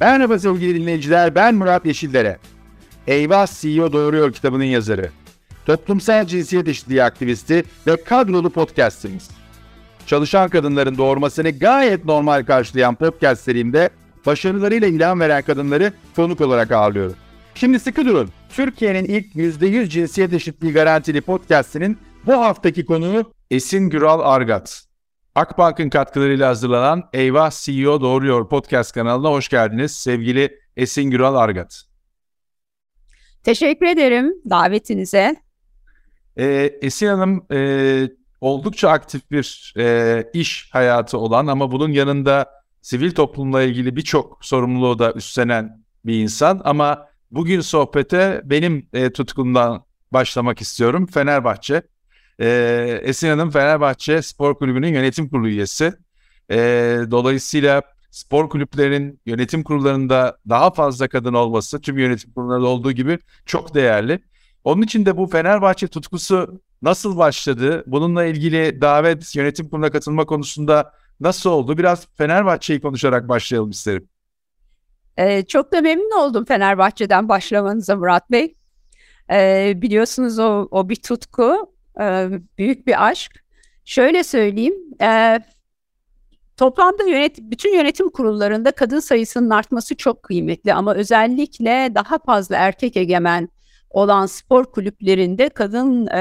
Merhaba sevgili dinleyiciler, ben Murat Yeşillere. Eyvah CEO Doğuruyor kitabının yazarı. Toplumsal cinsiyet eşitliği aktivisti ve kadrolu podcastimiz. Çalışan kadınların doğurmasını gayet normal karşılayan podcast serimde başarılarıyla ilan veren kadınları konuk olarak ağırlıyorum. Şimdi sıkı durun. Türkiye'nin ilk %100 cinsiyet eşitliği garantili podcastinin bu haftaki konuğu Esin Güral Argat. Akbank'ın katkılarıyla hazırlanan Eyvah CEO Doğruyor podcast kanalına hoş geldiniz sevgili Esin Güral Argat. Teşekkür ederim davetinize. Ee, Esin Hanım e, oldukça aktif bir e, iş hayatı olan ama bunun yanında sivil toplumla ilgili birçok sorumluluğu da üstlenen bir insan. Ama bugün sohbete benim e, tutkumdan başlamak istiyorum. Fenerbahçe. E, Esin Hanım Fenerbahçe Spor Kulübü'nün yönetim kurulu üyesi. E, dolayısıyla spor kulüplerinin yönetim kurullarında daha fazla kadın olması tüm yönetim kurullarında olduğu gibi çok değerli. Onun için de bu Fenerbahçe tutkusu nasıl başladı? Bununla ilgili davet yönetim kuruluna katılma konusunda nasıl oldu? Biraz Fenerbahçe'yi konuşarak başlayalım isterim. Ee, çok da memnun oldum Fenerbahçe'den başlamanıza Murat Bey. Ee, biliyorsunuz o, o bir tutku, e, büyük bir aşk. Şöyle söyleyeyim, e, toplamda yönet bütün yönetim kurullarında kadın sayısının artması çok kıymetli ama özellikle daha fazla erkek egemen olan spor kulüplerinde kadın e,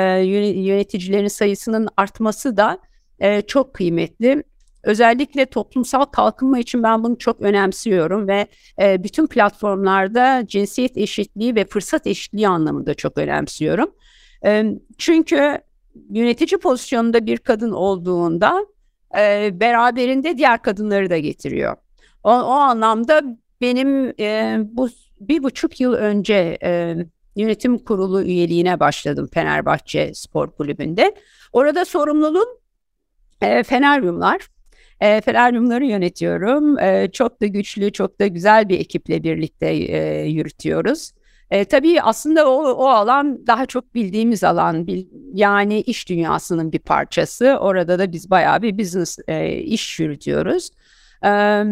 yöneticilerin sayısının artması da e, çok kıymetli. Özellikle toplumsal kalkınma için ben bunu çok önemsiyorum ve e, bütün platformlarda cinsiyet eşitliği ve fırsat eşitliği anlamında çok önemsiyorum. Çünkü yönetici pozisyonunda bir kadın olduğunda beraberinde diğer kadınları da getiriyor. O, o anlamda benim bu bir buçuk yıl önce yönetim kurulu üyeliğine başladım Fenerbahçe Spor Kulübü'nde. Orada sorumluluğum e, Feneryumlar. Feneryumları yönetiyorum. Çok da güçlü, çok da güzel bir ekiple birlikte yürütüyoruz. E, tabii aslında o, o alan daha çok bildiğimiz alan. Bil, yani iş dünyasının bir parçası. Orada da biz bayağı bir business e, iş yürütüyoruz. E,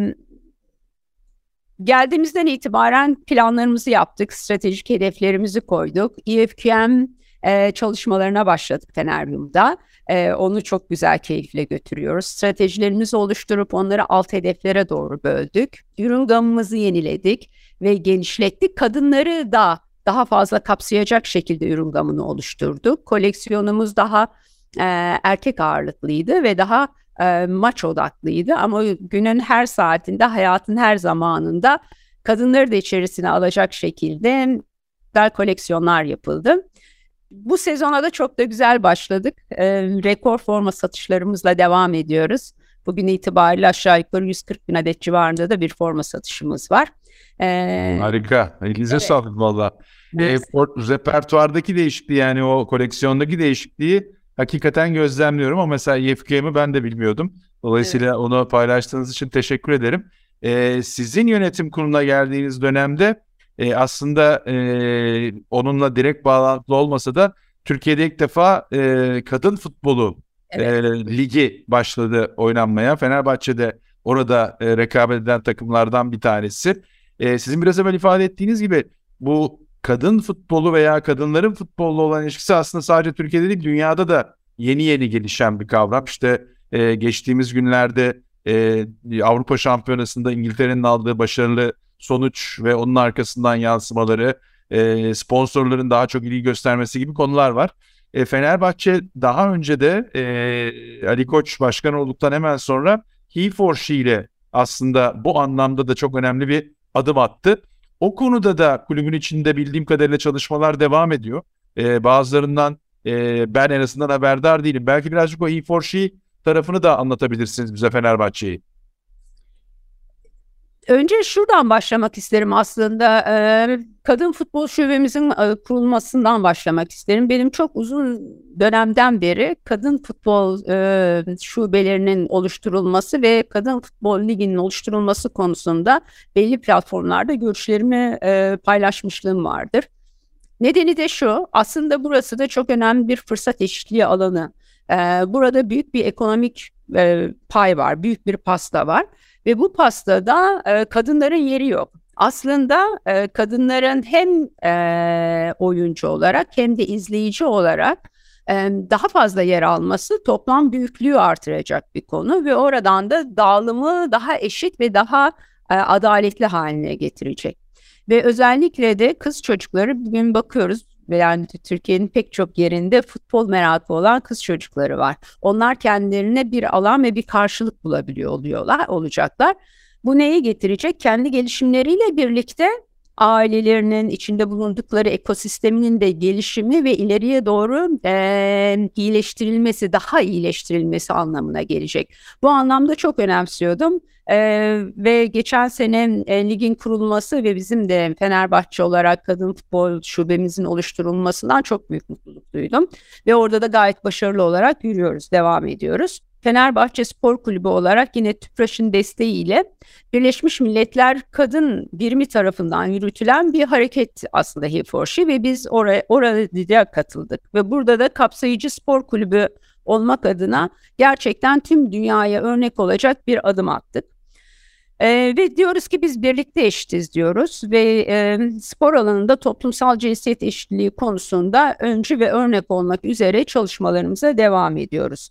geldiğimizden itibaren planlarımızı yaptık, stratejik hedeflerimizi koyduk. EFQM e, çalışmalarına başladık Feneryum'da. E, onu çok güzel keyifle götürüyoruz. Stratejilerimizi oluşturup onları alt hedeflere doğru böldük. Ürün gamımızı yeniledik ve genişlettik. Kadınları da daha fazla kapsayacak şekilde ürün gamını oluşturduk. Koleksiyonumuz daha e, erkek ağırlıklıydı ve daha e, maç odaklıydı ama günün her saatinde, hayatın her zamanında kadınları da içerisine alacak şekilde güzel koleksiyonlar yapıldı. Bu sezona da çok da güzel başladık. E, rekor forma satışlarımızla devam ediyoruz. Bugün itibariyle aşağı yukarı 140 bin adet civarında da bir forma satışımız var. Ee, Harika. Elinize evet. sağlık valla. Evet. E, repertuardaki değişikliği yani o koleksiyondaki değişikliği hakikaten gözlemliyorum ama mesela YFK'mi ben de bilmiyordum. Dolayısıyla evet. onu paylaştığınız için teşekkür ederim. Ee, sizin yönetim kuruluna geldiğiniz dönemde e, aslında e, onunla direkt bağlantılı olmasa da Türkiye'de ilk defa e, kadın futbolu evet. e, ligi başladı oynanmaya. Fenerbahçe'de orada e, rekabet eden takımlardan bir tanesi. E, sizin biraz evvel ifade ettiğiniz gibi bu kadın futbolu veya kadınların futbolla olan ilişkisi aslında sadece Türkiye'de değil dünyada da yeni yeni gelişen bir kavram. İşte e, geçtiğimiz günlerde e, Avrupa Şampiyonası'nda İngiltere'nin aldığı başarılı sonuç ve onun arkasından yansımaları, e, sponsorların daha çok ilgi göstermesi gibi konular var. E, Fenerbahçe daha önce de e, Ali Koç başkan olduktan hemen sonra He for She ile aslında bu anlamda da çok önemli bir adım attı. O konuda da kulübün içinde bildiğim kadarıyla çalışmalar devam ediyor. Ee, bazılarından e, ben en azından haberdar değilim. Belki birazcık o E4She tarafını da anlatabilirsiniz bize Fenerbahçe'yi. Önce şuradan başlamak isterim aslında. Ee, kadın futbol şubemizin e, kurulmasından başlamak isterim. Benim çok uzun dönemden beri kadın futbol e, şubelerinin oluşturulması ve kadın futbol liginin oluşturulması konusunda belli platformlarda görüşlerimi e, paylaşmışlığım vardır. Nedeni de şu, aslında burası da çok önemli bir fırsat eşitliği alanı. Burada büyük bir ekonomik pay var, büyük bir pasta var Ve bu pastada e, kadınların yeri yok. Aslında e, kadınların hem e, oyuncu olarak hem de izleyici olarak e, daha fazla yer alması toplam büyüklüğü artıracak bir konu ve oradan da dağılımı daha eşit ve daha e, adaletli haline getirecek. Ve özellikle de kız çocukları bugün bakıyoruz yani Türkiye'nin pek çok yerinde futbol merakı olan kız çocukları var. Onlar kendilerine bir alan ve bir karşılık bulabiliyor oluyorlar, olacaklar. Bu neyi getirecek? Kendi gelişimleriyle birlikte ailelerinin içinde bulundukları ekosisteminin de gelişimi ve ileriye doğru e, iyileştirilmesi, daha iyileştirilmesi anlamına gelecek. Bu anlamda çok önemsiyordum. Ee, ve geçen sene e, ligin kurulması ve bizim de Fenerbahçe olarak kadın futbol şubemizin oluşturulmasından çok büyük mutluluk duydum. Ve orada da gayet başarılı olarak yürüyoruz, devam ediyoruz. Fenerbahçe Spor Kulübü olarak yine TÜPRAŞ'ın desteğiyle Birleşmiş Milletler Kadın Birimi tarafından yürütülen bir hareket aslında He4She ve biz oraya, oraya katıldık. Ve burada da kapsayıcı spor kulübü olmak adına gerçekten tüm dünyaya örnek olacak bir adım attık. E, ve diyoruz ki biz birlikte eşitiz diyoruz ve e, spor alanında toplumsal cinsiyet eşitliği konusunda öncü ve örnek olmak üzere çalışmalarımıza devam ediyoruz.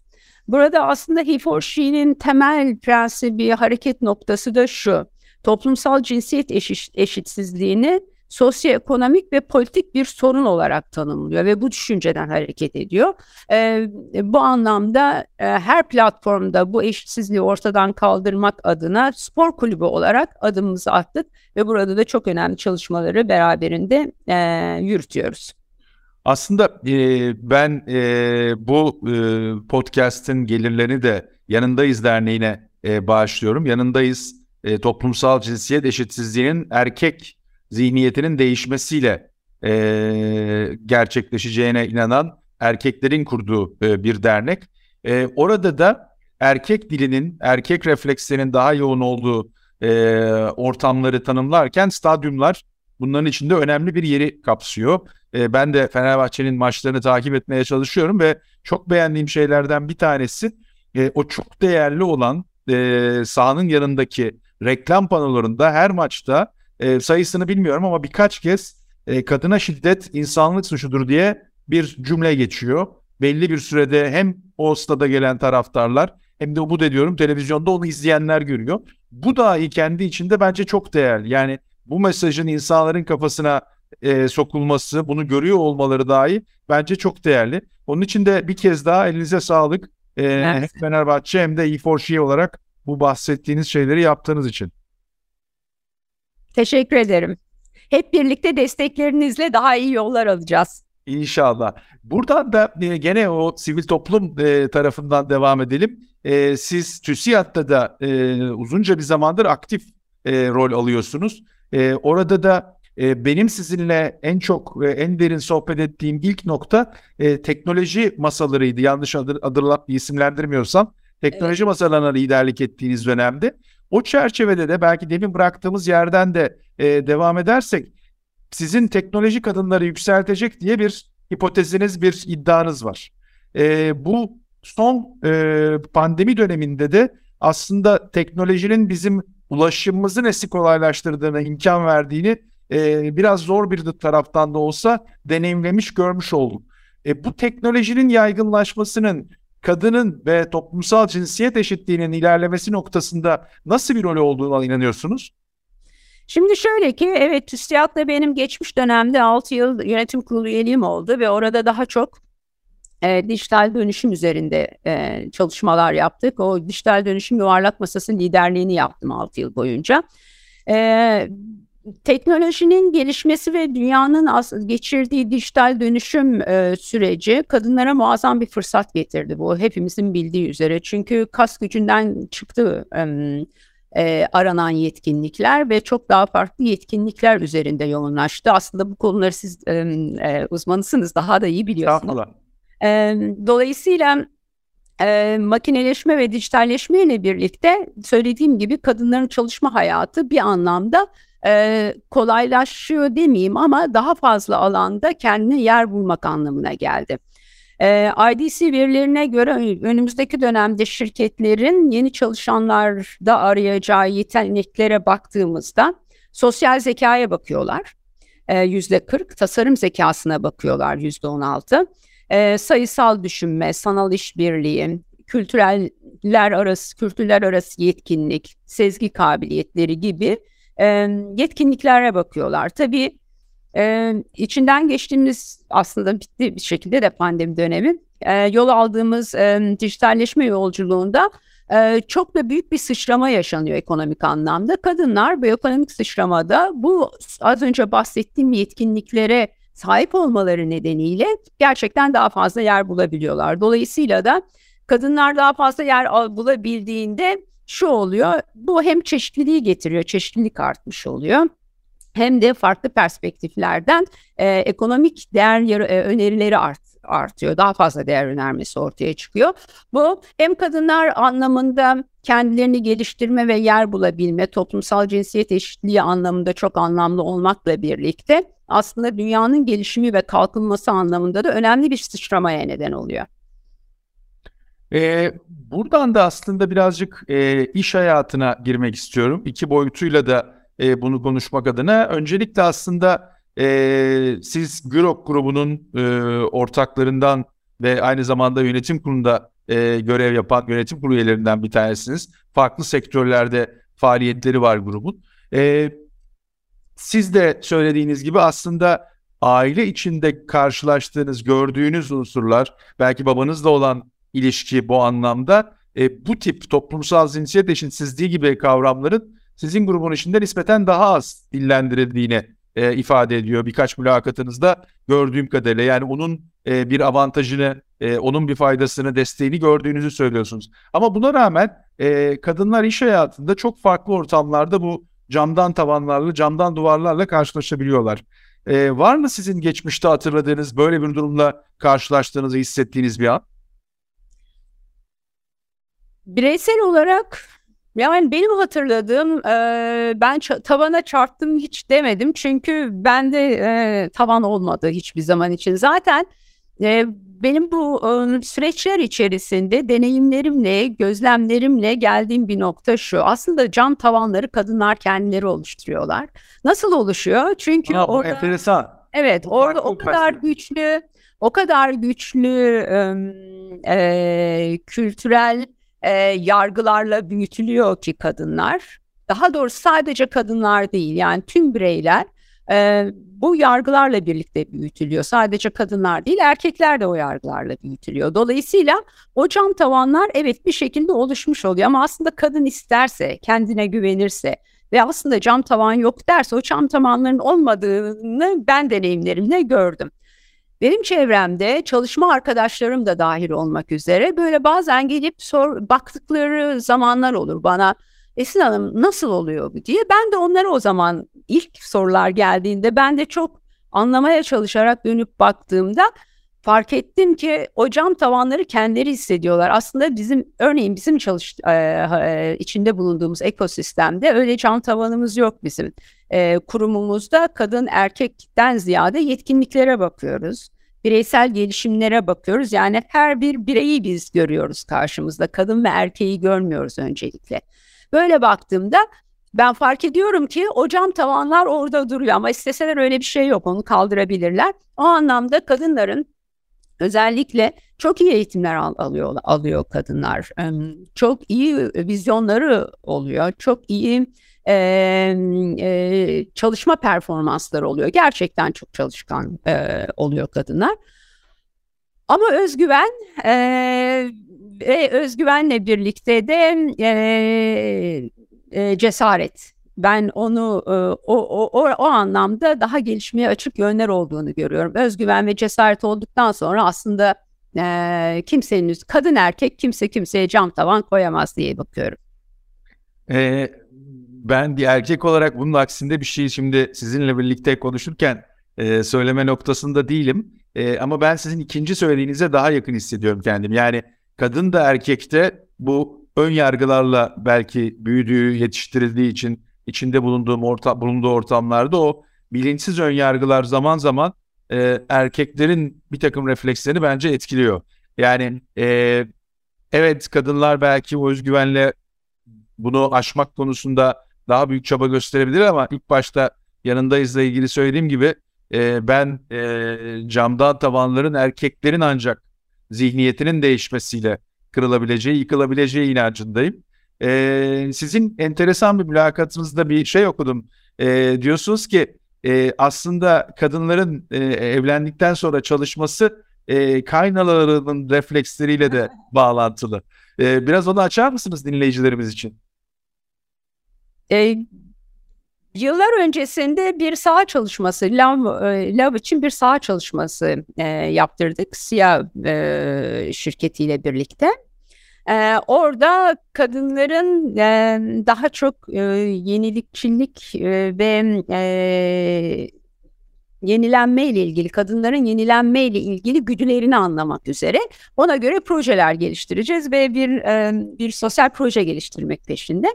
Burada aslında he for she'nin temel prensibi, hareket noktası da şu. Toplumsal cinsiyet eşit, eşitsizliğini sosyoekonomik ve politik bir sorun olarak tanımlıyor ve bu düşünceden hareket ediyor. E, bu anlamda e, her platformda bu eşitsizliği ortadan kaldırmak adına spor kulübü olarak adımımızı attık ve burada da çok önemli çalışmaları beraberinde e, yürütüyoruz. Aslında e, ben e, bu e, podcast'in gelirlerini de Yanındayız Derneği'ne e, bağışlıyorum. Yanındayız e, toplumsal cinsiyet eşitsizliğinin erkek zihniyetinin değişmesiyle e, gerçekleşeceğine inanan erkeklerin kurduğu e, bir dernek. E, orada da erkek dilinin, erkek reflekslerinin daha yoğun olduğu e, ortamları tanımlarken stadyumlar bunların içinde önemli bir yeri kapsıyor. E, ben de Fenerbahçe'nin maçlarını takip etmeye çalışıyorum ve çok beğendiğim şeylerden bir tanesi e, o çok değerli olan e, sahanın yanındaki reklam panolarında her maçta e, sayısını bilmiyorum ama birkaç kez kadına şiddet insanlık suçudur diye bir cümle geçiyor. Belli bir sürede hem o stada gelen taraftarlar hem de umut ediyorum televizyonda onu izleyenler görüyor. Bu dahi kendi içinde bence çok değerli. Yani bu mesajın insanların kafasına e, sokulması, bunu görüyor olmaları dahi bence çok değerli. Onun için de bir kez daha elinize sağlık. E, evet. Hem Fenerbahçe hem de E4G olarak bu bahsettiğiniz şeyleri yaptığınız için. Teşekkür ederim. Hep birlikte desteklerinizle daha iyi yollar alacağız. İnşallah. Buradan da e, gene o sivil toplum e, tarafından devam edelim. E, siz TÜSİAD'da da e, uzunca bir zamandır aktif e, rol alıyorsunuz. E, orada da e, benim sizinle en çok ve en derin sohbet ettiğim ilk nokta e, teknoloji masalarıydı. Yanlış adır, adırla, isimlendirmiyorsam. Teknoloji evet. masalarına liderlik ettiğiniz dönemde. O çerçevede de belki demin bıraktığımız yerden de e, devam edersek sizin teknoloji kadınları yükseltecek diye bir hipoteziniz, bir iddianız var. E, bu son e, pandemi döneminde de aslında teknolojinin bizim ulaşımımızı nesi kolaylaştırdığını, imkan verdiğini e, biraz zor bir taraftan da olsa deneyimlemiş, görmüş olduk. E, bu teknolojinin yaygınlaşmasının kadının ve toplumsal cinsiyet eşitliğinin ilerlemesi noktasında nasıl bir rol olduğuna inanıyorsunuz? Şimdi şöyle ki evet TÜSİAD'da benim geçmiş dönemde 6 yıl yönetim kurulu üyeliğim oldu ve orada daha çok e, dijital dönüşüm üzerinde e, çalışmalar yaptık. O dijital dönüşüm yuvarlak masasının liderliğini yaptım 6 yıl boyunca. E, teknolojinin gelişmesi ve dünyanın geçirdiği dijital dönüşüm e, süreci kadınlara muazzam bir fırsat getirdi bu hepimizin bildiği üzere. Çünkü kas gücünden çıktı e, e, aranan yetkinlikler ve çok daha farklı yetkinlikler üzerinde yoğunlaştı. Aslında bu konuları siz e, e, uzmanısınız daha da iyi biliyorsunuz. E, dolayısıyla e, makineleşme ve dijitalleşme ile birlikte söylediğim gibi kadınların çalışma hayatı bir anlamda e, kolaylaşıyor demeyeyim ama daha fazla alanda kendine yer bulmak anlamına geldi. E, IDC verilerine göre önümüzdeki dönemde şirketlerin yeni çalışanlarda arayacağı yeteneklere baktığımızda sosyal zekaya bakıyorlar yüzde 40, tasarım zekasına bakıyorlar yüzde 16, e, sayısal düşünme, sanal işbirliği, kültüreller arası, kültürler arası yetkinlik, sezgi kabiliyetleri gibi yetkinliklere bakıyorlar. Tabii e, içinden geçtiğimiz aslında bitti bir şekilde de pandemi dönemi. E, yol aldığımız e, dijitalleşme yolculuğunda e, çok da büyük bir sıçrama yaşanıyor ekonomik anlamda. Kadınlar bu ekonomik sıçramada bu az önce bahsettiğim yetkinliklere sahip olmaları nedeniyle gerçekten daha fazla yer bulabiliyorlar. Dolayısıyla da kadınlar daha fazla yer bulabildiğinde şu oluyor. Bu hem çeşitliliği getiriyor, çeşitlilik artmış oluyor hem de farklı perspektiflerden e, ekonomik değer e, önerileri art, artıyor. Daha fazla değer önermesi ortaya çıkıyor. Bu hem kadınlar anlamında kendilerini geliştirme ve yer bulabilme, toplumsal cinsiyet eşitliği anlamında çok anlamlı olmakla birlikte aslında dünyanın gelişimi ve kalkınması anlamında da önemli bir sıçramaya neden oluyor. Ee, buradan da aslında birazcık e, iş hayatına girmek istiyorum. İki boyutuyla da e, bunu konuşmak adına. Öncelikle aslında e, siz Gürok grubunun e, ortaklarından ve aynı zamanda yönetim kurulunda e, görev yapan yönetim kurulu üyelerinden bir tanesiniz. Farklı sektörlerde faaliyetleri var grubun. E, siz de söylediğiniz gibi aslında aile içinde karşılaştığınız, gördüğünüz unsurlar, belki babanızla olan ilişki bu anlamda e, bu tip toplumsal cinsiyet eşitsizliği gibi kavramların sizin grubun içinde nispeten daha az dillendirildiğini e, ifade ediyor birkaç mülakatınızda gördüğüm kadarıyla. Yani onun e, bir avantajını, e, onun bir faydasını, desteğini gördüğünüzü söylüyorsunuz. Ama buna rağmen e, kadınlar iş hayatında çok farklı ortamlarda bu camdan tavanlarla, camdan duvarlarla karşılaşabiliyorlar. E, var mı sizin geçmişte hatırladığınız böyle bir durumla karşılaştığınızı hissettiğiniz bir an? Bireysel olarak yani benim hatırladığım e, ben tavana çarptım hiç demedim çünkü bende e, tavan olmadı hiçbir zaman için. Zaten e, benim bu e, süreçler içerisinde deneyimlerimle, gözlemlerimle geldiğim bir nokta şu. Aslında cam tavanları kadınlar kendileri oluşturuyorlar. Nasıl oluşuyor? Çünkü Aa, orada enteresan. Evet, orada o kadar güçlü, o kadar güçlü e, e, kültürel e, yargılarla büyütülüyor ki kadınlar. Daha doğrusu sadece kadınlar değil yani tüm bireyler e, bu yargılarla birlikte büyütülüyor. Sadece kadınlar değil erkekler de o yargılarla büyütülüyor. Dolayısıyla o cam tavanlar evet bir şekilde oluşmuş oluyor ama aslında kadın isterse, kendine güvenirse ve aslında cam tavan yok derse o cam tavanların olmadığını ben deneyimlerimle gördüm. Benim çevremde çalışma arkadaşlarım da dahil olmak üzere böyle bazen gelip sor baktıkları zamanlar olur bana. Esin Hanım nasıl oluyor bu diye. Ben de onlara o zaman ilk sorular geldiğinde ben de çok anlamaya çalışarak dönüp baktığımda fark ettim ki o cam tavanları kendileri hissediyorlar. Aslında bizim örneğin bizim çalış e, e, içinde bulunduğumuz ekosistemde öyle cam tavanımız yok bizim. E, kurumumuzda kadın erkekten ziyade yetkinliklere bakıyoruz. Bireysel gelişimlere bakıyoruz. Yani her bir bireyi biz görüyoruz karşımızda. Kadın ve erkeği görmüyoruz öncelikle. Böyle baktığımda ben fark ediyorum ki o tavanlar orada duruyor ama isteseler öyle bir şey yok onu kaldırabilirler. O anlamda kadınların Özellikle çok iyi eğitimler al, alıyor alıyor kadınlar. Çok iyi vizyonları oluyor. Çok iyi e, e, çalışma performansları oluyor. Gerçekten çok çalışkan e, oluyor kadınlar. Ama özgüven e, ve özgüvenle birlikte de e, e, cesaret ben onu e, o, o, o, anlamda daha gelişmeye açık yönler olduğunu görüyorum. Özgüven ve cesaret olduktan sonra aslında e, kimsenin kadın erkek kimse kimseye cam tavan koyamaz diye bakıyorum. Ee, ben bir erkek olarak bunun aksinde bir şey şimdi sizinle birlikte konuşurken e, söyleme noktasında değilim. E, ama ben sizin ikinci söylediğinize daha yakın hissediyorum kendim. Yani kadın da erkekte bu ön yargılarla belki büyüdüğü, yetiştirildiği için içinde bulunduğum orta, bulunduğu ortamlarda o bilinçsiz önyargılar zaman zaman e, erkeklerin bir takım reflekslerini bence etkiliyor. Yani e, evet kadınlar belki o özgüvenle bunu aşmak konusunda daha büyük çaba gösterebilir ama ilk başta yanındayızla ilgili söylediğim gibi e, ben e, camdan tavanların erkeklerin ancak zihniyetinin değişmesiyle kırılabileceği, yıkılabileceği inancındayım. E, sizin enteresan bir mülakatınızda bir şey okudum. E, diyorsunuz ki e, aslında kadınların e, evlendikten sonra çalışması e, kaynalarının refleksleriyle de bağlantılı. E, biraz onu açar mısınız dinleyicilerimiz için? E, yıllar öncesinde bir saha çalışması, LAV, e, için bir saha çalışması e, yaptırdık SİA e, şirketiyle birlikte. E, orada kadınların e, daha çok e, yenilikçilik e, ve e, yenilenme ile ilgili, kadınların yenilenme ile ilgili güdülerini anlamak üzere ona göre projeler geliştireceğiz ve bir e, bir sosyal proje geliştirmek peşinde.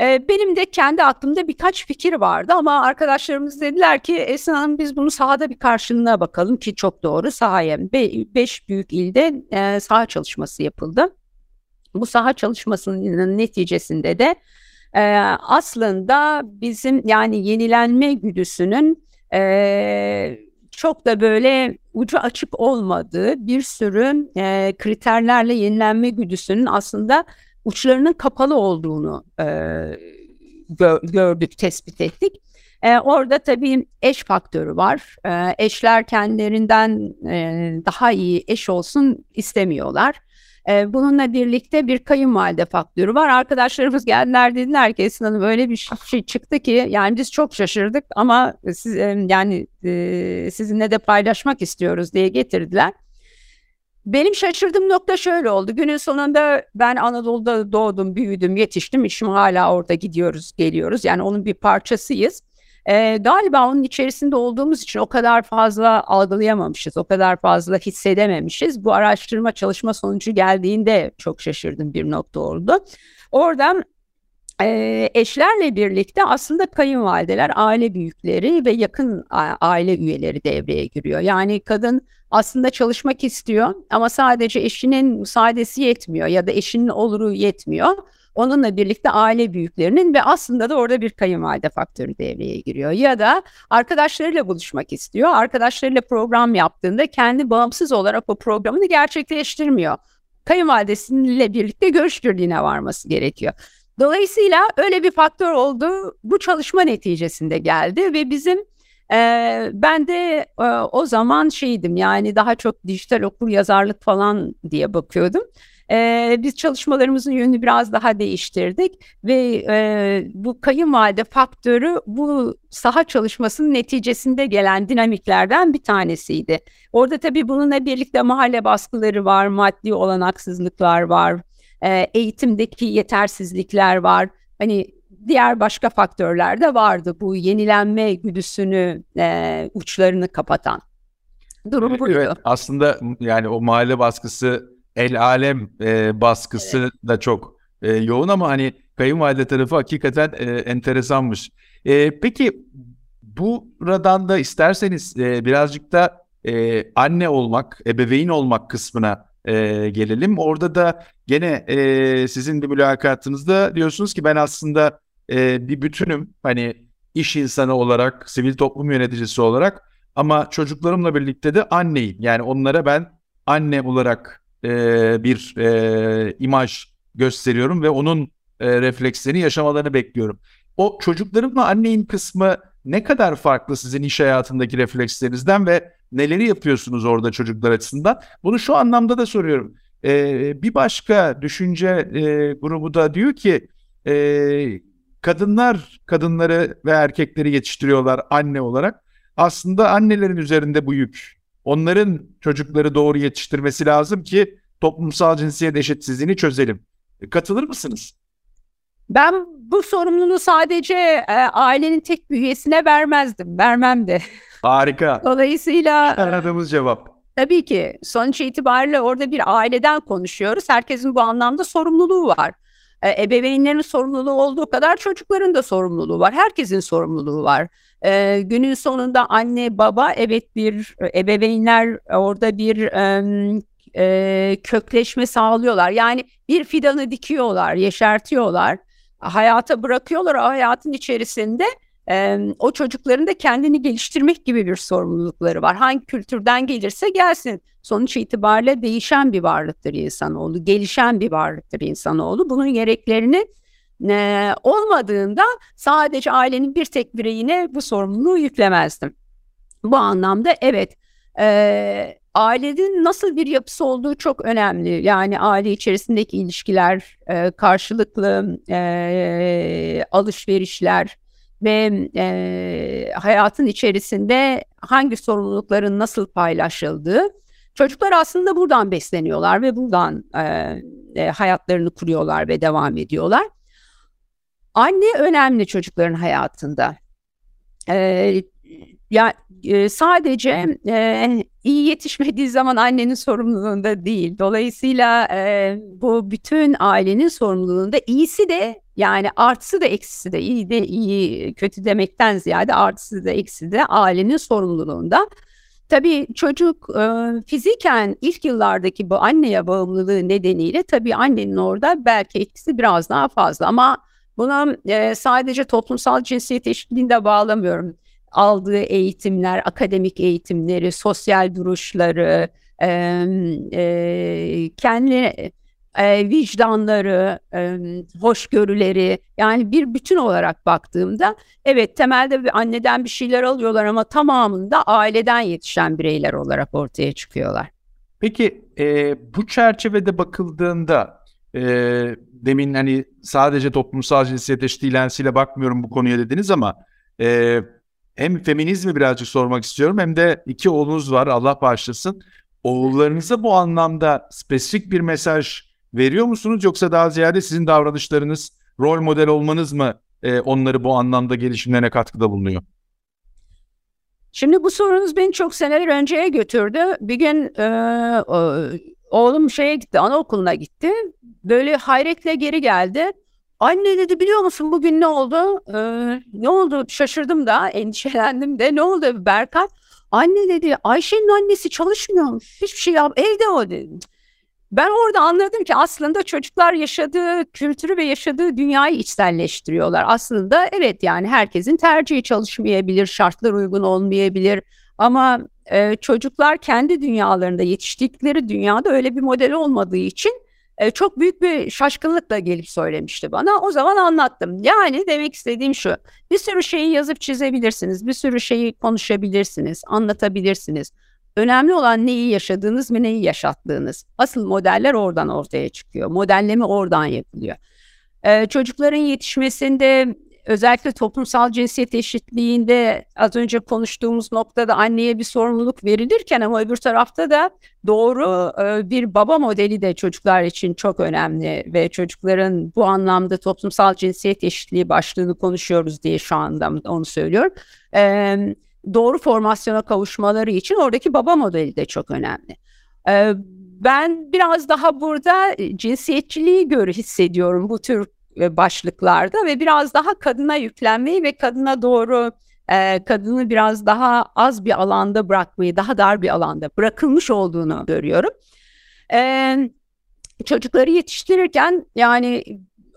E, benim de kendi aklımda birkaç fikir vardı ama arkadaşlarımız dediler ki Esin Hanım biz bunu sahada bir karşılığına bakalım ki çok doğru sahaya. Be beş büyük ilde e, saha çalışması yapıldı. Bu saha çalışmasının neticesinde de e, aslında bizim yani yenilenme güdüsünün e, çok da böyle ucu açık olmadığı bir sürü e, kriterlerle yenilenme güdüsünün aslında uçlarının kapalı olduğunu e, gör, gördük, tespit ettik. E, orada tabii eş faktörü var. E, eşler kendilerinden e, daha iyi eş olsun istemiyorlar. E, bununla birlikte bir kayınvalide faktörü var. Arkadaşlarımız geldiler dediler ki Esin Hanım öyle bir şey çıktı ki yani biz çok şaşırdık ama siz, e, yani e, sizinle de paylaşmak istiyoruz diye getirdiler. Benim şaşırdığım nokta şöyle oldu. Günün sonunda ben Anadolu'da doğdum, büyüdüm, yetiştim. Şimdi hala orada gidiyoruz, geliyoruz. Yani onun bir parçasıyız. Ee, galiba onun içerisinde olduğumuz için o kadar fazla algılayamamışız, o kadar fazla hissedememişiz. Bu araştırma çalışma sonucu geldiğinde çok şaşırdım bir nokta oldu. Oradan e, eşlerle birlikte aslında kayınvalideler, aile büyükleri ve yakın aile üyeleri devreye giriyor. Yani kadın aslında çalışmak istiyor ama sadece eşinin müsaadesi yetmiyor ya da eşinin oluru yetmiyor. Onunla birlikte aile büyüklerinin ve aslında da orada bir kayınvalide faktörü devreye giriyor. Ya da arkadaşlarıyla buluşmak istiyor. Arkadaşlarıyla program yaptığında kendi bağımsız olarak o programını gerçekleştirmiyor. Kayınvalidesiyle birlikte görüş birliğine varması gerekiyor. Dolayısıyla öyle bir faktör oldu. Bu çalışma neticesinde geldi ve bizim ben de o zaman şeydim yani daha çok dijital okur yazarlık falan diye bakıyordum. Biz çalışmalarımızın yönünü biraz daha değiştirdik ve bu kayınvalide faktörü bu saha çalışmasının neticesinde gelen dinamiklerden bir tanesiydi. Orada tabii bununla birlikte mahalle baskıları var, maddi olanaksızlıklar var, eğitimdeki yetersizlikler var. Hani diğer başka faktörler de vardı bu yenilenme güdüsünü e, uçlarını kapatan. Durum buydu. Evet, aslında yani o mahalle baskısı el alem e, baskısı evet. da çok e, yoğun ama hani kayınvalide tarafı hakikaten e, enteresanmış. E, peki buradan da isterseniz e, birazcık da e, anne olmak, ebeveyn olmak kısmına e, gelelim. Orada da gene e, sizin bir mülakatınızda diyorsunuz ki ben aslında e, bir bütünüm. Hani iş insanı olarak, sivil toplum yöneticisi olarak ama çocuklarımla birlikte de anneyim. Yani onlara ben anne olarak e, bir e, imaj gösteriyorum ve onun e, reflekslerini yaşamalarını bekliyorum. O çocuklarımla anneyin kısmı ne kadar farklı sizin iş hayatındaki reflekslerinizden ve neleri yapıyorsunuz orada çocuklar açısından? Bunu şu anlamda da soruyorum. Ee, bir başka düşünce e, grubu da diyor ki e, kadınlar kadınları ve erkekleri yetiştiriyorlar anne olarak. Aslında annelerin üzerinde bu yük. Onların çocukları doğru yetiştirmesi lazım ki toplumsal cinsiyet eşitsizliğini çözelim. E, katılır mısınız? Ben bu sorumluluğu sadece e, ailenin tek bir üyesine vermezdim. Vermem de. Harika. Dolayısıyla aradığımız cevap. Tabii ki sonuç itibariyle orada bir aileden konuşuyoruz. Herkesin bu anlamda sorumluluğu var. Ebeveynlerin sorumluluğu olduğu kadar çocukların da sorumluluğu var. Herkesin sorumluluğu var. E, günün sonunda anne baba evet bir ebeveynler orada bir e, e, kökleşme sağlıyorlar. Yani bir fidanı dikiyorlar, yeşertiyorlar, hayata bırakıyorlar. O hayatın içerisinde e, o çocukların da kendini geliştirmek gibi bir sorumlulukları var. Hangi kültürden gelirse gelsin. Sonuç itibariyle değişen bir varlıktır insanoğlu, gelişen bir varlıktır insanoğlu. Bunun gereklerini e, olmadığında sadece ailenin bir tek bireyine bu sorumluluğu yüklemezdim. Bu anlamda evet e, ailenin nasıl bir yapısı olduğu çok önemli. Yani aile içerisindeki ilişkiler, e, karşılıklı e, alışverişler ve e, hayatın içerisinde hangi sorumlulukların nasıl paylaşıldığı. Çocuklar aslında buradan besleniyorlar ve buradan e, e, hayatlarını kuruyorlar ve devam ediyorlar. Anne önemli çocukların hayatında. E, ya e, sadece e, iyi yetişmediği zaman annenin sorumluluğunda değil. Dolayısıyla e, bu bütün ailenin sorumluluğunda iyisi de yani artısı da eksisi de iyi de iyi kötü demekten ziyade artısı da eksisi de ailenin sorumluluğunda. Tabii çocuk e, fiziken ilk yıllardaki bu anneye bağımlılığı nedeniyle tabii annenin orada belki etkisi biraz daha fazla ama buna e, sadece toplumsal cinsiyet eşitliğinde bağlamıyorum aldığı eğitimler, akademik eğitimleri, sosyal duruşları, e, e, kendi e, vicdanları, e, hoşgörüleri yani bir bütün olarak baktığımda evet temelde bir anneden bir şeyler alıyorlar ama tamamında aileden yetişen bireyler olarak ortaya çıkıyorlar. Peki e, bu çerçevede bakıldığında e, demin hani sadece toplumsal cinsiyet eşitliğiyle bakmıyorum bu konuya dediniz ama e, hem feminizmi birazcık sormak istiyorum hem de iki oğlunuz var Allah bağışlasın. Oğullarınıza bu anlamda spesifik bir mesaj veriyor musunuz yoksa daha ziyade sizin davranışlarınız, rol model olmanız mı e, onları bu anlamda gelişimlerine katkıda bulunuyor? Şimdi bu sorunuz beni çok seneler önceye götürdü. Bir gün e, oğlum şeye gitti, anaokuluna gitti. Böyle hayretle geri geldi. Anne dedi biliyor musun bugün ne oldu? Ee, ne oldu? Şaşırdım da, endişelendim de. Ne oldu Berkay? Anne dedi Ayşe'nin annesi çalışmıyormuş. Hiçbir şey yap. Evde o dedi. Ben orada anladım ki aslında çocuklar yaşadığı kültürü ve yaşadığı dünyayı içselleştiriyorlar. Aslında evet yani herkesin tercihi çalışmayabilir, şartlar uygun olmayabilir. Ama e, çocuklar kendi dünyalarında yetiştikleri dünyada öyle bir model olmadığı için e, çok büyük bir şaşkınlıkla gelip söylemişti bana. O zaman anlattım. Yani demek istediğim şu. Bir sürü şeyi yazıp çizebilirsiniz. Bir sürü şeyi konuşabilirsiniz, anlatabilirsiniz. Önemli olan neyi yaşadığınız ve neyi yaşattığınız. Asıl modeller oradan ortaya çıkıyor. Modelleme oradan yapılıyor. Ee, çocukların yetişmesinde özellikle toplumsal cinsiyet eşitliğinde az önce konuştuğumuz noktada anneye bir sorumluluk verilirken ama öbür tarafta da doğru e, bir baba modeli de çocuklar için çok önemli ve çocukların bu anlamda toplumsal cinsiyet eşitliği başlığını konuşuyoruz diye şu anda onu söylüyorum. Doğru formasyona kavuşmaları için oradaki baba modeli de çok önemli. Ben biraz daha burada cinsiyetçiliği gör hissediyorum bu tür başlıklarda ve biraz daha kadına yüklenmeyi ve kadına doğru e, kadını biraz daha az bir alanda bırakmayı, daha dar bir alanda bırakılmış olduğunu görüyorum. E, çocukları yetiştirirken yani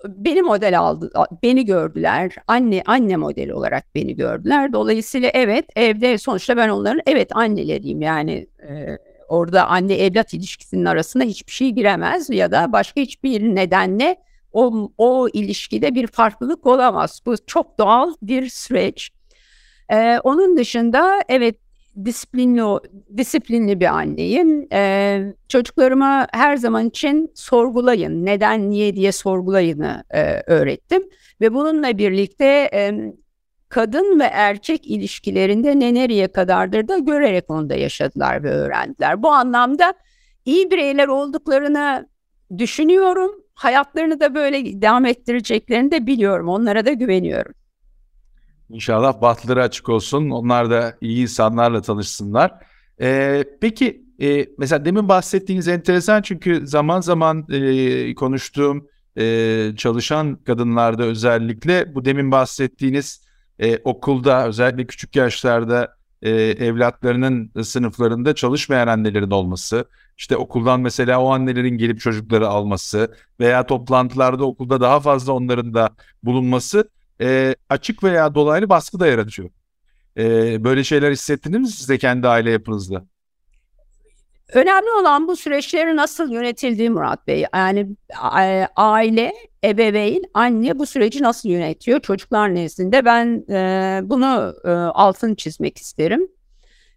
beni model aldı, beni gördüler. Anne anne modeli olarak beni gördüler. Dolayısıyla evet evde sonuçta ben onların evet anneleriyim yani e, orada anne evlat ilişkisinin arasında hiçbir şey giremez ya da başka hiçbir nedenle o, o ilişkide bir farklılık olamaz. Bu çok doğal bir süreç. Ee, onun dışında evet disiplinli disiplinli bir anneyim. Ee, çocuklarıma her zaman için sorgulayın, neden, niye diye sorgulayını e, öğrettim. Ve bununla birlikte e, kadın ve erkek ilişkilerinde ne nereye kadardır da görerek onu da yaşadılar ve öğrendiler. Bu anlamda iyi bireyler olduklarını düşünüyorum hayatlarını da böyle devam ettireceklerini de biliyorum. Onlara da güveniyorum. İnşallah bahtları açık olsun. Onlar da iyi insanlarla tanışsınlar. Ee, peki e, mesela demin bahsettiğiniz enteresan çünkü zaman zaman e, konuştuğum e, çalışan kadınlarda özellikle bu demin bahsettiğiniz e, okulda özellikle küçük yaşlarda e, evlatlarının sınıflarında çalışmayan annelerin olması, işte okuldan mesela o annelerin gelip çocukları alması veya toplantılarda okulda daha fazla onların da bulunması e, açık veya dolaylı baskı da yaratıyor. E, böyle şeyler hissettiniz mi siz de kendi aile yapınızda? Önemli olan bu süreçleri nasıl yönetildiği Murat Bey. Yani aile, ebeveyn, anne bu süreci nasıl yönetiyor çocuklar nezdinde. Ben e, bunu e, altını çizmek isterim.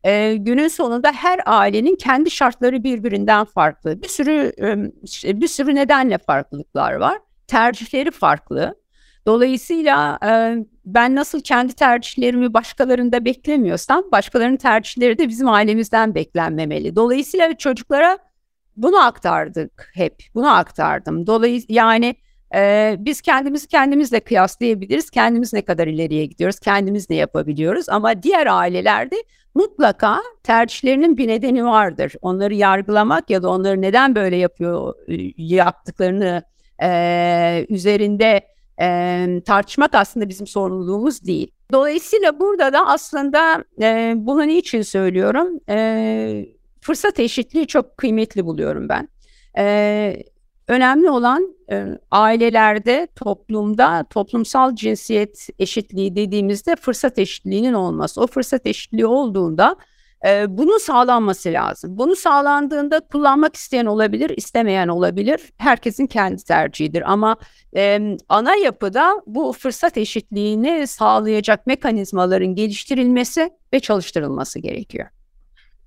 E, günün sonunda her ailenin kendi şartları birbirinden farklı. Bir sürü e, bir sürü nedenle farklılıklar var. Tercihleri farklı. Dolayısıyla e, ben nasıl kendi tercihlerimi başkalarında beklemiyorsam başkalarının tercihleri de bizim ailemizden beklenmemeli. Dolayısıyla çocuklara bunu aktardık hep. Bunu aktardım. Dolayısıyla yani e, biz kendimizi kendimizle kıyaslayabiliriz. Kendimiz ne kadar ileriye gidiyoruz, kendimiz ne yapabiliyoruz. Ama diğer ailelerde mutlaka tercihlerinin bir nedeni vardır. Onları yargılamak ya da onları neden böyle yapıyor yaptıklarını e, üzerinde e, tartışmak aslında bizim sorumluluğumuz değil. Dolayısıyla burada da aslında e, bunu niçin söylüyorum? E, fırsat eşitliği çok kıymetli buluyorum ben. E, önemli olan e, ailelerde, toplumda toplumsal cinsiyet eşitliği dediğimizde fırsat eşitliğinin olması. O fırsat eşitliği olduğunda e, bunun sağlanması lazım. Bunu sağlandığında kullanmak isteyen olabilir, istemeyen olabilir. Herkesin kendi tercihidir. Ama e, ana yapıda bu fırsat eşitliğini sağlayacak mekanizmaların geliştirilmesi ve çalıştırılması gerekiyor.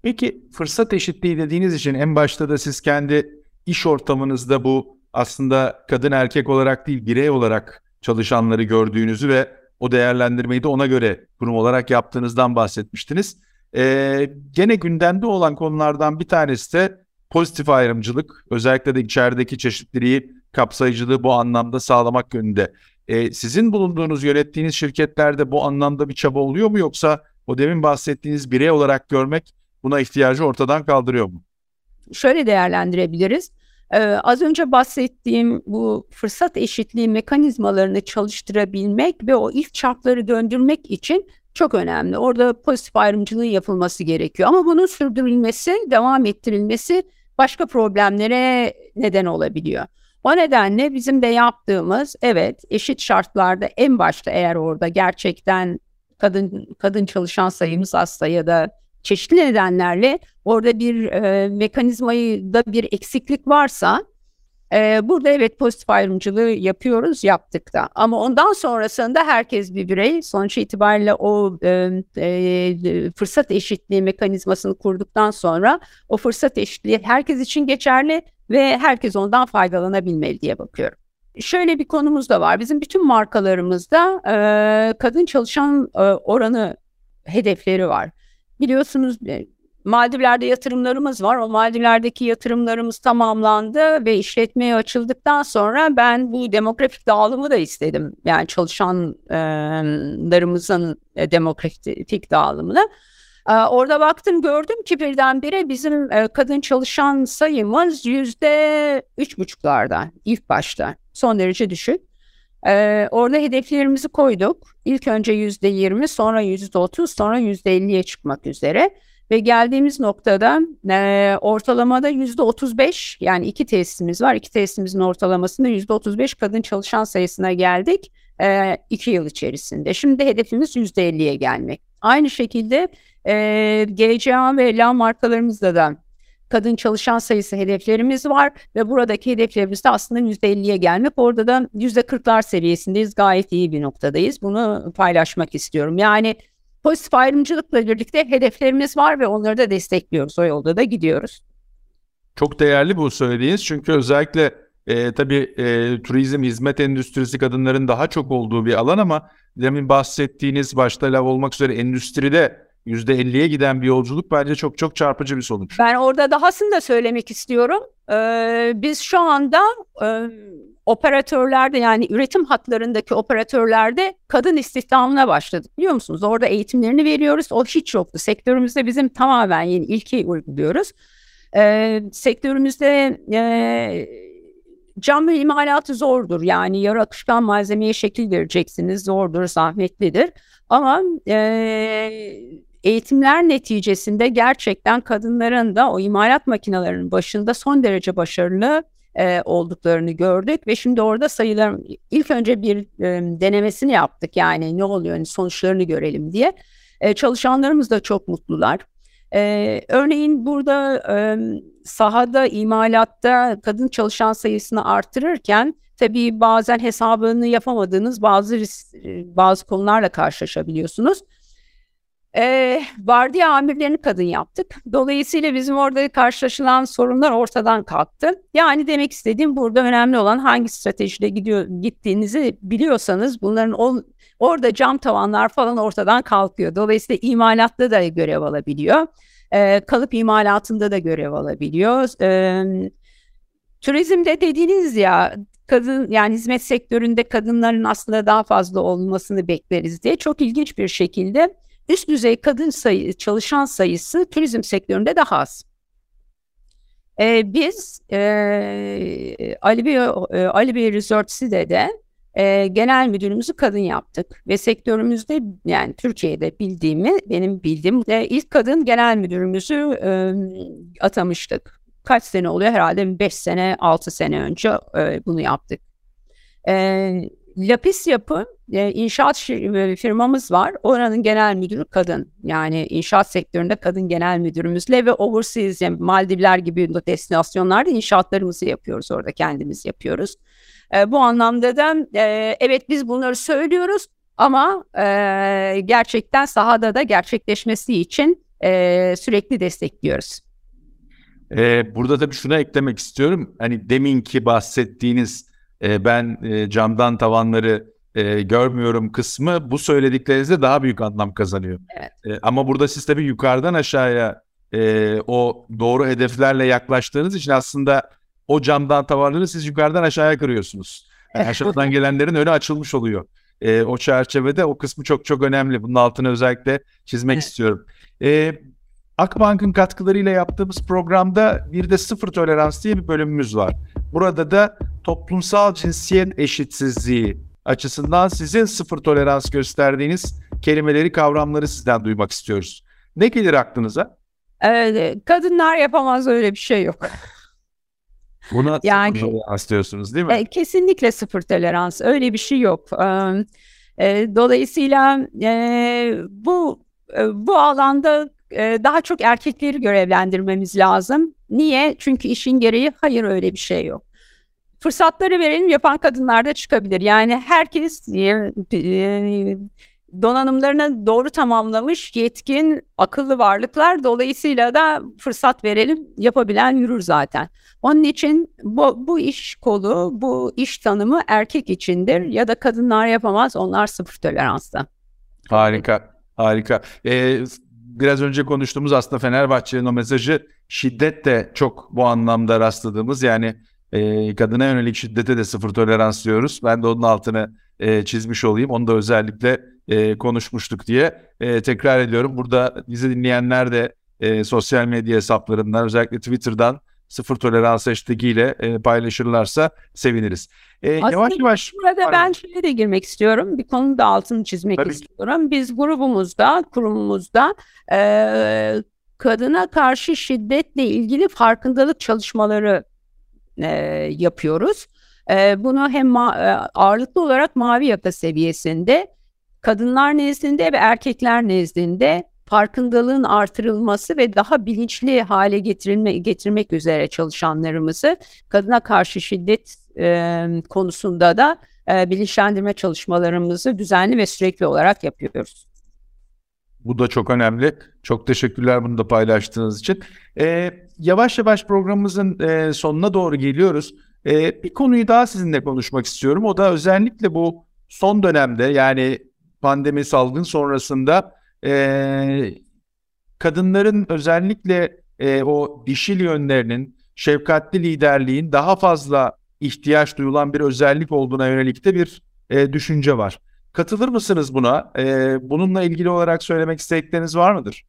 Peki fırsat eşitliği dediğiniz için en başta da siz kendi iş ortamınızda bu aslında kadın erkek olarak değil birey olarak çalışanları gördüğünüzü ve o değerlendirmeyi de ona göre kurum olarak yaptığınızdan bahsetmiştiniz. Ee, gene gündemde olan konulardan bir tanesi de pozitif ayrımcılık. Özellikle de içerideki çeşitliliği, kapsayıcılığı bu anlamda sağlamak yönünde. Ee, sizin bulunduğunuz, yönettiğiniz şirketlerde bu anlamda bir çaba oluyor mu yoksa o demin bahsettiğiniz birey olarak görmek buna ihtiyacı ortadan kaldırıyor mu? Şöyle değerlendirebiliriz. Ee, az önce bahsettiğim bu fırsat eşitliği mekanizmalarını çalıştırabilmek ve o ilk çarkları döndürmek için çok önemli. Orada pozitif ayrımcılığın yapılması gerekiyor. Ama bunun sürdürülmesi, devam ettirilmesi başka problemlere neden olabiliyor. O nedenle bizim de yaptığımız evet eşit şartlarda en başta eğer orada gerçekten kadın kadın çalışan sayımız azsa ya da çeşitli nedenlerle orada bir e, mekanizmayı da bir eksiklik varsa ee, burada evet pozitif ayrımcılığı yapıyoruz, yaptık da. Ama ondan sonrasında herkes bir birey. Sonuç itibariyle o e, e, fırsat eşitliği mekanizmasını kurduktan sonra o fırsat eşitliği herkes için geçerli ve herkes ondan faydalanabilmeli diye bakıyorum. Şöyle bir konumuz da var. Bizim bütün markalarımızda e, kadın çalışan e, oranı hedefleri var. Biliyorsunuz e, Maldivler'de yatırımlarımız var. O Maldivler'deki yatırımlarımız tamamlandı ve işletmeye açıldıktan sonra ben bu demografik dağılımı da istedim. Yani çalışanlarımızın e, demografik dağılımını. E, orada baktım gördüm ki birdenbire bizim e, kadın çalışan sayımız yüzde üç buçuklarda ilk başta son derece düşük. Ee, orada hedeflerimizi koyduk. İlk önce yüzde yirmi, sonra yüzde otuz, sonra yüzde elliye çıkmak üzere. Ve geldiğimiz noktada e, ortalamada yüzde 35 yani iki tesisimiz var. İki tesisimizin ortalamasında yüzde 35 kadın çalışan sayısına geldik e, iki yıl içerisinde. Şimdi hedefimiz yüzde 50'ye gelmek. Aynı şekilde e, GCA ve LA markalarımızda da kadın çalışan sayısı hedeflerimiz var ve buradaki hedeflerimiz de aslında %50'ye gelmek. Orada da %40'lar seviyesindeyiz. Gayet iyi bir noktadayız. Bunu paylaşmak istiyorum. Yani Pozitif ayrımcılıkla birlikte hedeflerimiz var ve onları da destekliyoruz. O yolda da gidiyoruz. Çok değerli bu söylediğiniz çünkü özellikle e, tabii e, turizm, hizmet endüstrisi kadınların daha çok olduğu bir alan ama demin bahsettiğiniz başta lav olmak üzere endüstride %50'ye giden bir yolculuk bence çok çok çarpıcı bir sonuç. Ben orada dahasını da söylemek istiyorum. Ee, biz şu anda e, operatörlerde yani üretim hatlarındaki operatörlerde kadın istihdamına başladık biliyor musunuz? Orada eğitimlerini veriyoruz. O hiç yoktu. Sektörümüzde bizim tamamen yeni ilki uyguluyoruz. Ee, sektörümüzde e, cam imalatı zordur. Yani yarı akışkan malzemeye şekil vereceksiniz. Zordur, zahmetlidir. Ama e, eğitimler neticesinde gerçekten kadınların da o imalat makinelerinin başında son derece başarılı e, olduklarını gördük ve şimdi orada sayılar ilk önce bir e, denemesini yaptık yani ne oluyor yani sonuçlarını görelim diye. E, çalışanlarımız da çok mutlular. E, örneğin burada e, sahada imalatta kadın çalışan sayısını artırırken tabii bazen hesabını yapamadığınız bazı bazı konularla karşılaşabiliyorsunuz. E, vardiya amirlerini kadın yaptık. Dolayısıyla bizim orada karşılaşılan sorunlar ortadan kalktı. Yani demek istediğim burada önemli olan hangi stratejide gidiyor gittiğinizi biliyorsanız bunların ol, orada cam tavanlar falan ortadan kalkıyor. Dolayısıyla imalatta da görev alabiliyor. E, kalıp imalatında da görev alabiliyor. E, turizmde dediğiniz ya kadın yani hizmet sektöründe kadınların aslında daha fazla olmasını bekleriz diye çok ilginç bir şekilde üst düzey kadın sayı, çalışan sayısı turizm sektöründe daha az. Ee, biz e, Ali Bey, e, Ali Bey Resort Side'de e, genel müdürümüzü kadın yaptık ve sektörümüzde yani Türkiye'de bildiğimi benim bildiğim de ilk kadın genel müdürümüzü e, atamıştık. Kaç sene oluyor herhalde 5 sene 6 sene önce e, bunu yaptık. E, Lapis Yapı e, inşaat e, firmamız var. Oranın genel müdürü kadın. Yani inşaat sektöründe kadın genel müdürümüzle ve overseas yani Maldivler gibi destinasyonlarda inşaatlarımızı yapıyoruz orada kendimiz yapıyoruz. E, bu anlamda da e, evet biz bunları söylüyoruz ama e, gerçekten sahada da gerçekleşmesi için e, sürekli destekliyoruz. Ee, burada tabii şuna eklemek istiyorum. Hani deminki bahsettiğiniz e, ben e, camdan tavanları e, görmüyorum kısmı bu söylediklerinizde daha büyük anlam kazanıyor. Evet. E, ama burada siz tabii yukarıdan aşağıya e, o doğru hedeflerle yaklaştığınız için aslında o camdan tavanları siz yukarıdan aşağıya kırıyorsunuz. Yani aşağıdan gelenlerin önü açılmış oluyor. E, o çerçevede o kısmı çok çok önemli. Bunun altını özellikle çizmek evet. istiyorum. E, Akbank'ın katkılarıyla yaptığımız programda bir de sıfır tolerans diye bir bölümümüz var. Burada da toplumsal cinsiyet eşitsizliği açısından sizin sıfır tolerans gösterdiğiniz kelimeleri, kavramları sizden duymak istiyoruz. Ne gelir aklınıza? Ee, kadınlar yapamaz öyle bir şey yok. Buna yani, sıfır tolerans diyorsunuz değil mi? E, kesinlikle sıfır tolerans. Öyle bir şey yok. E, e, dolayısıyla e, bu e, bu alanda e, daha çok erkekleri görevlendirmemiz lazım. Niye? Çünkü işin gereği hayır öyle bir şey yok fırsatları verelim yapan kadınlar da çıkabilir. Yani herkes e, e, donanımlarını doğru tamamlamış yetkin akıllı varlıklar dolayısıyla da fırsat verelim yapabilen yürür zaten. Onun için bu, bu iş kolu bu iş tanımı erkek içindir ya da kadınlar yapamaz onlar sıfır toleransta. Harika harika. Ee, biraz önce konuştuğumuz aslında Fenerbahçe'nin o mesajı şiddet de çok bu anlamda rastladığımız yani e, kadına yönelik şiddete de sıfır tolerans diyoruz. Ben de onun altını e, çizmiş olayım. Onu da özellikle e, konuşmuştuk diye e, tekrar ediyorum. Burada bizi dinleyenler de e, sosyal medya hesaplarından özellikle Twitter'dan sıfır tolerans hashtag'iyle e, paylaşırlarsa seviniriz. E, yavaş yavaş. Burada ben şöyle de girmek istiyorum. Bir konunun da altını çizmek Tabii. istiyorum. Biz grubumuzda, kurumumuzda e, kadına karşı şiddetle ilgili farkındalık çalışmaları e, yapıyoruz. E, bunu hem e, ağırlıklı olarak mavi yaka seviyesinde, kadınlar nezdinde ve erkekler nezdinde farkındalığın artırılması ve daha bilinçli hale getirilme, getirmek üzere çalışanlarımızı kadına karşı şiddet e, konusunda da e, bilinçlendirme çalışmalarımızı düzenli ve sürekli olarak yapıyoruz. Bu da çok önemli. Çok teşekkürler bunu da paylaştığınız için. Ee, yavaş yavaş programımızın e, sonuna doğru geliyoruz. Ee, bir konuyu daha sizinle konuşmak istiyorum. O da özellikle bu son dönemde yani pandemi salgın sonrasında e, kadınların özellikle e, o dişil yönlerinin, şefkatli liderliğin daha fazla ihtiyaç duyulan bir özellik olduğuna yönelik de bir e, düşünce var. Katılır mısınız buna? Ee, bununla ilgili olarak söylemek istedikleriniz var mıdır?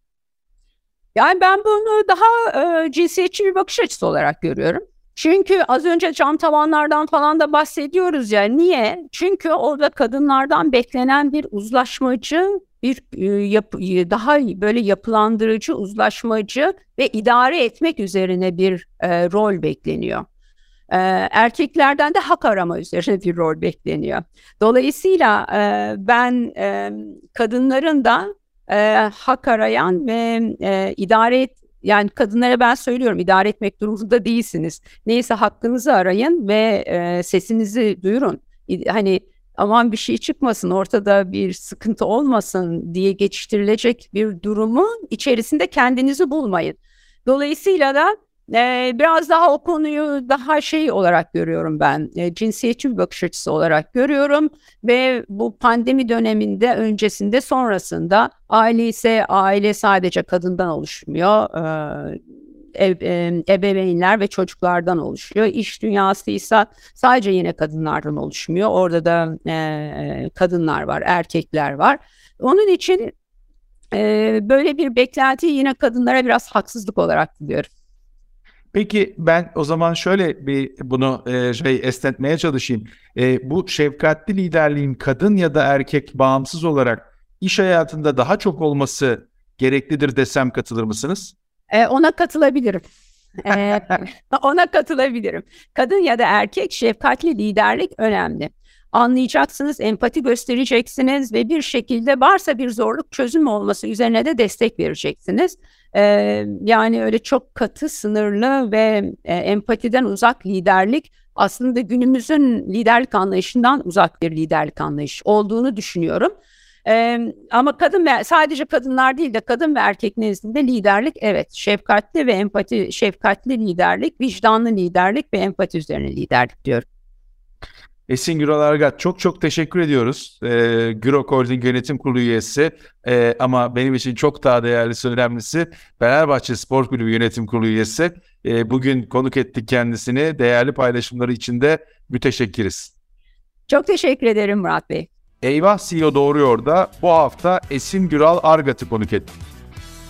Yani ben bunu daha e, cinsiyetçi bir bakış açısı olarak görüyorum. Çünkü az önce cam tavanlardan falan da bahsediyoruz ya. Niye? Çünkü orada kadınlardan beklenen bir uzlaşmacı, bir e, yapı, e, daha böyle yapılandırıcı, uzlaşmacı ve idare etmek üzerine bir e, rol bekleniyor. E, erkeklerden de hak arama üzerine bir rol bekleniyor. Dolayısıyla e, ben e, kadınların da e, hak arayan ve e, idare et, yani kadınlara ben söylüyorum idare etmek durumunda değilsiniz. Neyse hakkınızı arayın ve e, sesinizi duyurun. Hani aman bir şey çıkmasın ortada bir sıkıntı olmasın diye geçiştirilecek bir durumu içerisinde kendinizi bulmayın. Dolayısıyla da e, biraz daha o konuyu daha şey olarak görüyorum ben. E, cinsiyetçi bir bakış açısı olarak görüyorum ve bu pandemi döneminde öncesinde sonrasında aile ise aile sadece kadından oluşmuyor. E, ebeveynler ve çocuklardan oluşuyor. İş dünyası ise sadece yine kadınlardan oluşmuyor. Orada da e, kadınlar var, erkekler var. Onun için e, böyle bir beklenti yine kadınlara biraz haksızlık olarak diyorum. Peki ben o zaman şöyle bir bunu e, şey esnetmeye çalışayım. E, bu şefkatli liderliğin kadın ya da erkek bağımsız olarak iş hayatında daha çok olması gereklidir desem katılır mısınız? E, ona katılabilirim. e, ona katılabilirim. Kadın ya da erkek şefkatli liderlik önemli anlayacaksınız, empati göstereceksiniz ve bir şekilde varsa bir zorluk çözüm olması üzerine de destek vereceksiniz. Ee, yani öyle çok katı, sınırlı ve e, empatiden uzak liderlik aslında günümüzün liderlik anlayışından uzak bir liderlik anlayışı olduğunu düşünüyorum. Ee, ama kadın ve sadece kadınlar değil de kadın ve erkek nezdinde liderlik evet şefkatli ve empati şefkatli liderlik, vicdanlı liderlik ve empati üzerine liderlik diyorum. Esin Güral Argat çok çok teşekkür ediyoruz. Ee, Güro Holding Yönetim Kurulu üyesi ee, ama benim için çok daha değerlisi önemlisi Fenerbahçe Spor Kulübü Yönetim Kurulu üyesi. Ee, bugün konuk ettik kendisini. Değerli paylaşımları için de müteşekkiriz. Çok teşekkür ederim Murat Bey. Eyvah CEO Doğruyor da bu hafta Esin Güral Argat'ı konuk ettik.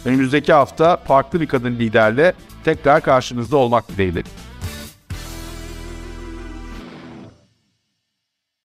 Önümüzdeki hafta farklı bir kadın liderle tekrar karşınızda olmak dileğiyle.